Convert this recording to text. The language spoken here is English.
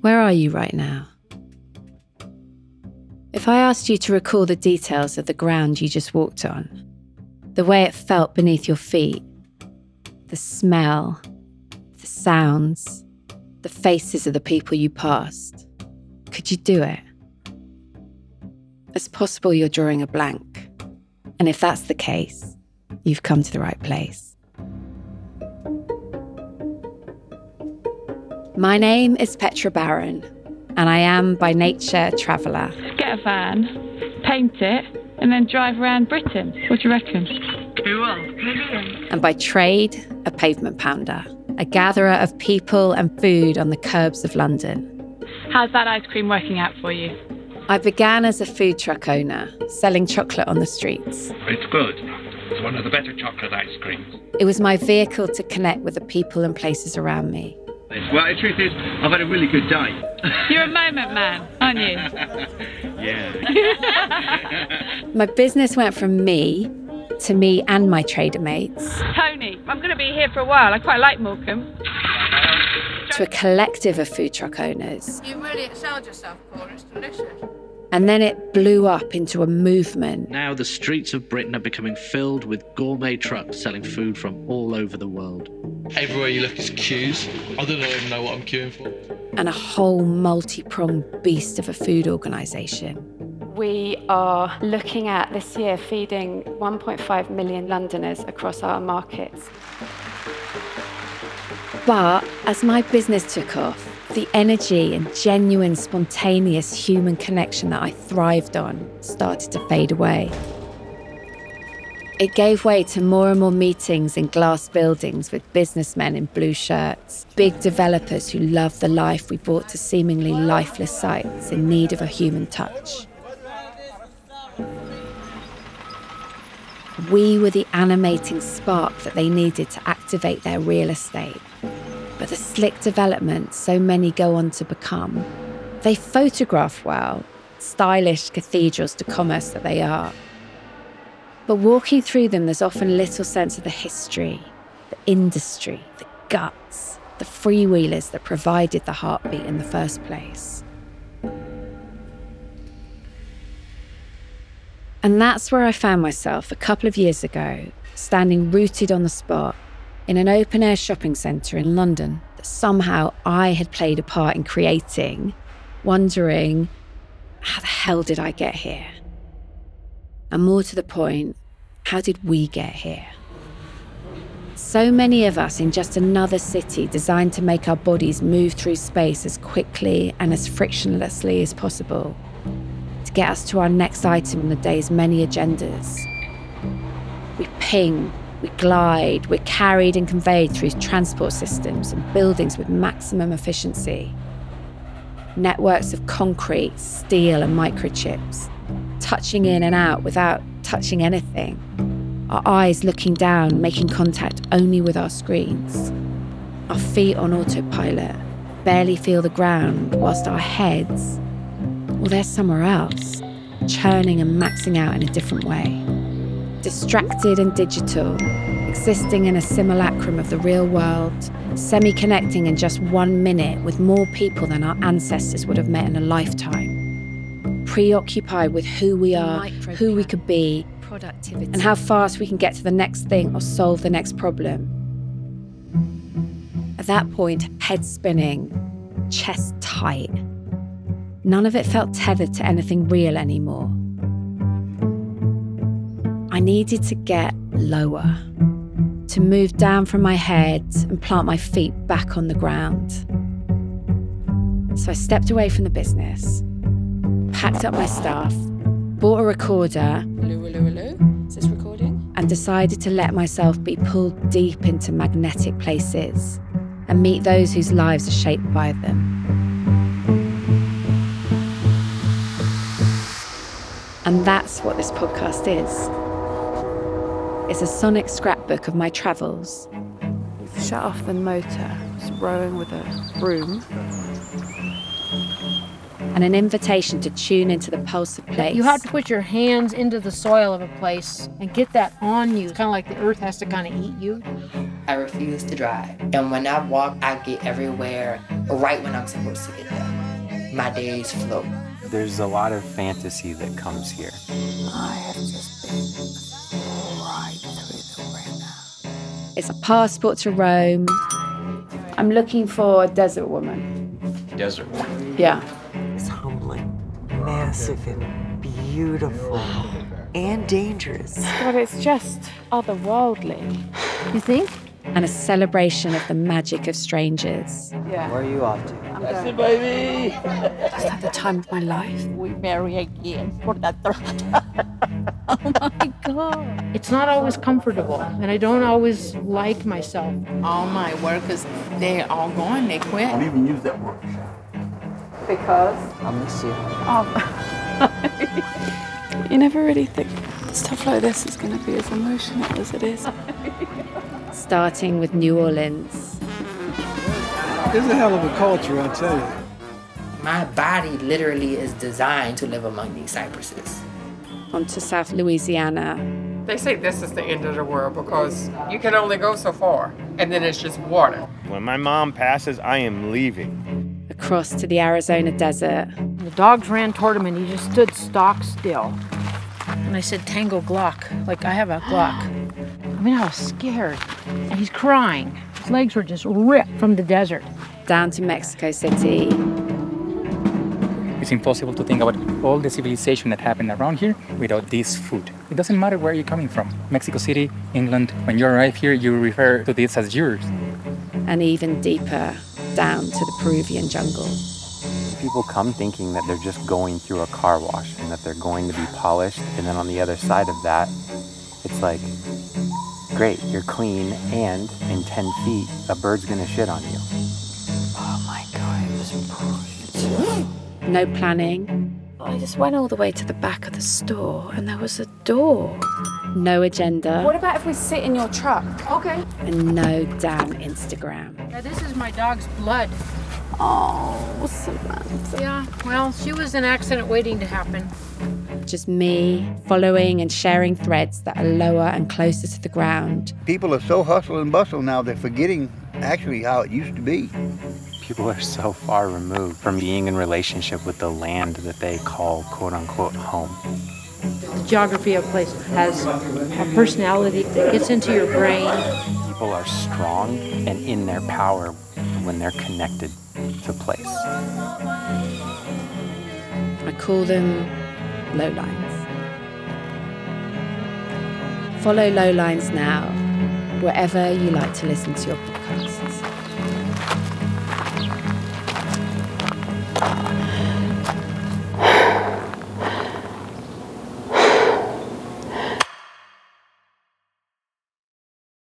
Where are you right now? If I asked you to recall the details of the ground you just walked on, the way it felt beneath your feet, the smell, the sounds, the faces of the people you passed, could you do it? It's possible you're drawing a blank. And if that's the case, you've come to the right place. My name is Petra Barran, and I am by nature a traveller. Get a van, paint it, and then drive around Britain. What do you reckon? Who will? And by trade, a pavement pounder, a gatherer of people and food on the curbs of London. How's that ice cream working out for you? I began as a food truck owner, selling chocolate on the streets. It's good. It's one of the better chocolate ice creams. It was my vehicle to connect with the people and places around me. Well, the truth is, I've had a really good day. You're a moment man, aren't you? yeah. My business went from me to me and my trader mates Tony, I'm going to be here for a while. I quite like Morecambe. to a collective of food truck owners. You really excelled yourself, Paul. It's delicious. And then it blew up into a movement. Now the streets of Britain are becoming filled with gourmet trucks selling food from all over the world. Everywhere you look is queues. I don't even know what I'm queuing for. and a whole multi pronged beast of a food organisation. We are looking at this year feeding 1.5 million Londoners across our markets. But as my business took off, the energy and genuine, spontaneous human connection that I thrived on started to fade away. It gave way to more and more meetings in glass buildings with businessmen in blue shirts, big developers who loved the life we brought to seemingly lifeless sites in need of a human touch. We were the animating spark that they needed to activate their real estate. The slick development so many go on to become, they photograph well, stylish cathedrals to commerce that they are. But walking through them, there's often little sense of the history, the industry, the guts, the freewheelers that provided the heartbeat in the first place. And that's where I found myself a couple of years ago, standing rooted on the spot in an open air shopping centre in London that somehow I had played a part in creating, wondering, how the hell did I get here? And more to the point, how did we get here? So many of us in just another city designed to make our bodies move through space as quickly and as frictionlessly as possible to get us to our next item on the day's many agendas. We ping, we glide, we're carried and conveyed through transport systems and buildings with maximum efficiency. Networks of concrete, steel, and microchips, touching in and out without touching anything. Our eyes looking down, making contact only with our screens. Our feet on autopilot, barely feel the ground, whilst our heads, well, they're somewhere else, churning and maxing out in a different way. Distracted and digital, existing in a simulacrum of the real world, semi connecting in just one minute with more people than our ancestors would have met in a lifetime. Preoccupied with who we are, who we could be, Productivity. and how fast we can get to the next thing or solve the next problem. At that point, head spinning, chest tight. None of it felt tethered to anything real anymore. I needed to get lower, to move down from my head and plant my feet back on the ground. So I stepped away from the business, packed up my stuff, bought a recorder, Hello, hello, hello. Is this recording? and decided to let myself be pulled deep into magnetic places and meet those whose lives are shaped by them. And that's what this podcast is. It's a sonic scrapbook of my travels. Shut off the motor, just rowing with a broom. And an invitation to tune into the pulse of place. You have to put your hands into the soil of a place and get that on you. It's kind of like the earth has to kind of eat you. I refuse to drive. And when I walk, I get everywhere right when I'm supposed to get there. My days flow. There's a lot of fantasy that comes here. I have just been It's a passport to Rome. I'm looking for a desert woman. Desert. woman? Yeah. It's humbling, massive, and beautiful, and dangerous. But it's just otherworldly. You think? And a celebration of the magic of strangers. Yeah. Where are you off to? I'm going. Is that the time of my life? We marry again for that Oh my God. It's not always comfortable, and I don't always like myself. All my workers, they're all gone. They quit. I don't even use that word. Because I'll miss you. Oh. you never really think stuff like this is going to be as emotional as it is. Starting with New Orleans. It's a hell of a culture, I tell you. My body literally is designed to live among these cypresses. Onto South Louisiana, They say this is the end of the world because you can only go so far, and then it's just water. When my mom passes, I am leaving. across to the Arizona desert, The dogs ran toward him, and he just stood stock still. And I said, Tango Glock, like I have a Glock. I mean, I was scared. And he's crying. His legs were just ripped from the desert. down to Mexico City, It's impossible to think about all the civilization that happened around here without this food. It doesn't matter where you're coming from Mexico City, England. When you arrive here, you refer to this as yours. and even deeper down to the Peruvian jungle. People come thinking that they're just going through a car wash and that they're going to be polished. And then on the other side of that, it's like, great, you're clean, and in 10 feet, a bird's gonna shit on you. No planning, I just went all the way to the back of the store and there was a door. no agenda, What about if we sit in your truck? Okay. and no damn Instagram. Now, this is my dog's blood. Oh, Samantha. Yeah, well, she was an accident waiting to happen. Just me following and sharing threads that are lower and closer to the ground. People are so hustle and bustle now, they're forgetting actually how it used to be. People are so far removed from being in relationship with the land that they call quote unquote home. The geography of a place has a personality that gets into your brain. People are strong and in their power when they're connected to place. I call them lowlines. Follow Lowlines now, wherever you like to listen to your podcasts.